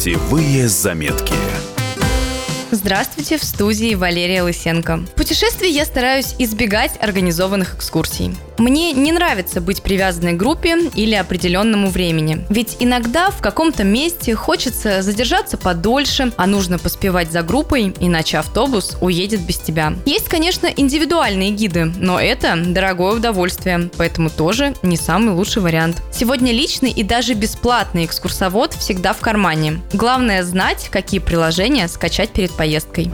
Путевые заметки. Здравствуйте, в студии Валерия Лысенко. В путешествии я стараюсь избегать организованных экскурсий. Мне не нравится быть привязанной к группе или определенному времени. Ведь иногда в каком-то месте хочется задержаться подольше, а нужно поспевать за группой, иначе автобус уедет без тебя. Есть, конечно, индивидуальные гиды, но это дорогое удовольствие, поэтому тоже не самый лучший вариант. Сегодня личный и даже бесплатный экскурсовод всегда в кармане. Главное знать, какие приложения скачать перед поездкой.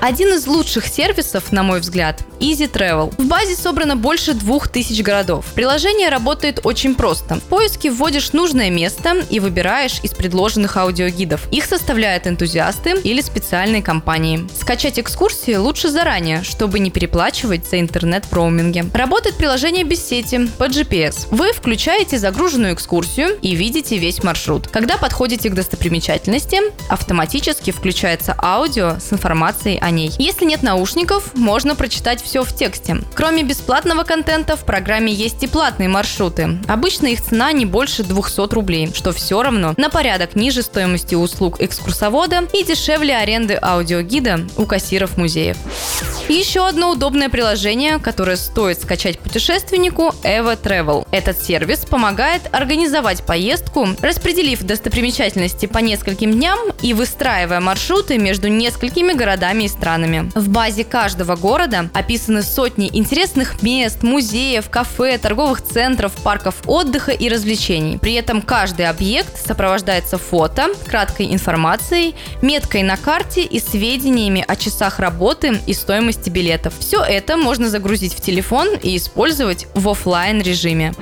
Один из лучших сервисов, на мой взгляд, Easy Travel. В базе собрано больше двух тысяч городов. Приложение работает очень просто. В поиске вводишь нужное место и выбираешь из предложенных аудиогидов. Их составляют энтузиасты или специальные компании. Скачать экскурсии лучше заранее, чтобы не переплачивать за интернет в роуминге. Работает приложение без сети, по GPS. Вы включаете загруженную экскурсию и видите весь маршрут. Когда подходите к достопримечательности, автоматически включается аудио с информацией о ней. Если нет наушников, можно прочитать все в тексте. Кроме бесплатного контента, в программе есть и платные маршруты. Обычно их цена не больше 200 рублей, что все равно на порядок ниже стоимости услуг экскурсовода и дешевле аренды аудиогида у кассиров музеев. Еще одно удобное приложение, которое стоит скачать путешественнику – Eva Travel. Этот сервис помогает организовать поездку, распределив достопримечательности по нескольким дням и выстраивая маршруты между несколькими городами и странами. В базе каждого города описаны сотни интересных мест, музеев, кафе, торговых центров, парков отдыха и развлечений. При этом каждый объект сопровождается фото, краткой информацией, меткой на карте и сведениями о часах работы и стоимости билетов. Все это можно загрузить в телефон и использовать в офлайн режиме.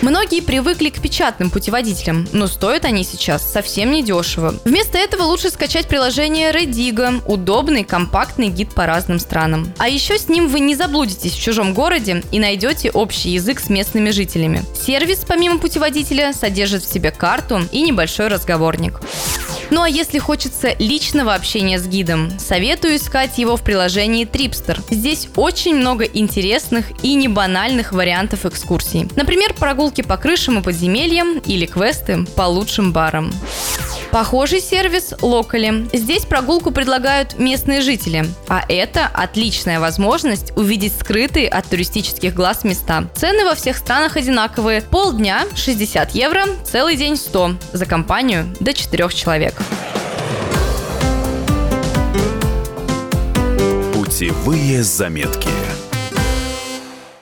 Многие привыкли к печатным путеводителям, но стоят они сейчас совсем не дешево. Вместо этого лучше скачать приложение Redigo, удобный компактный гид по разным странам. А еще с ним вы не заблудитесь в чужом городе и найдете общий язык с местными жителями. Сервис, помимо путеводителя, содержит в себе карту и небольшой разговорник. Ну а если хочется личного общения с гидом, советую искать его в приложении Tripster. Здесь очень много интересных и не банальных вариантов экскурсий. Например, прогулки по крышам и подземельям или квесты по лучшим барам. Похожий сервис Локали. Здесь прогулку предлагают местные жители, а это отличная возможность увидеть скрытые от туристических глаз места. Цены во всех странах одинаковые. Полдня 60 евро, целый день 100 за компанию до 4 человек. Путевые заметки.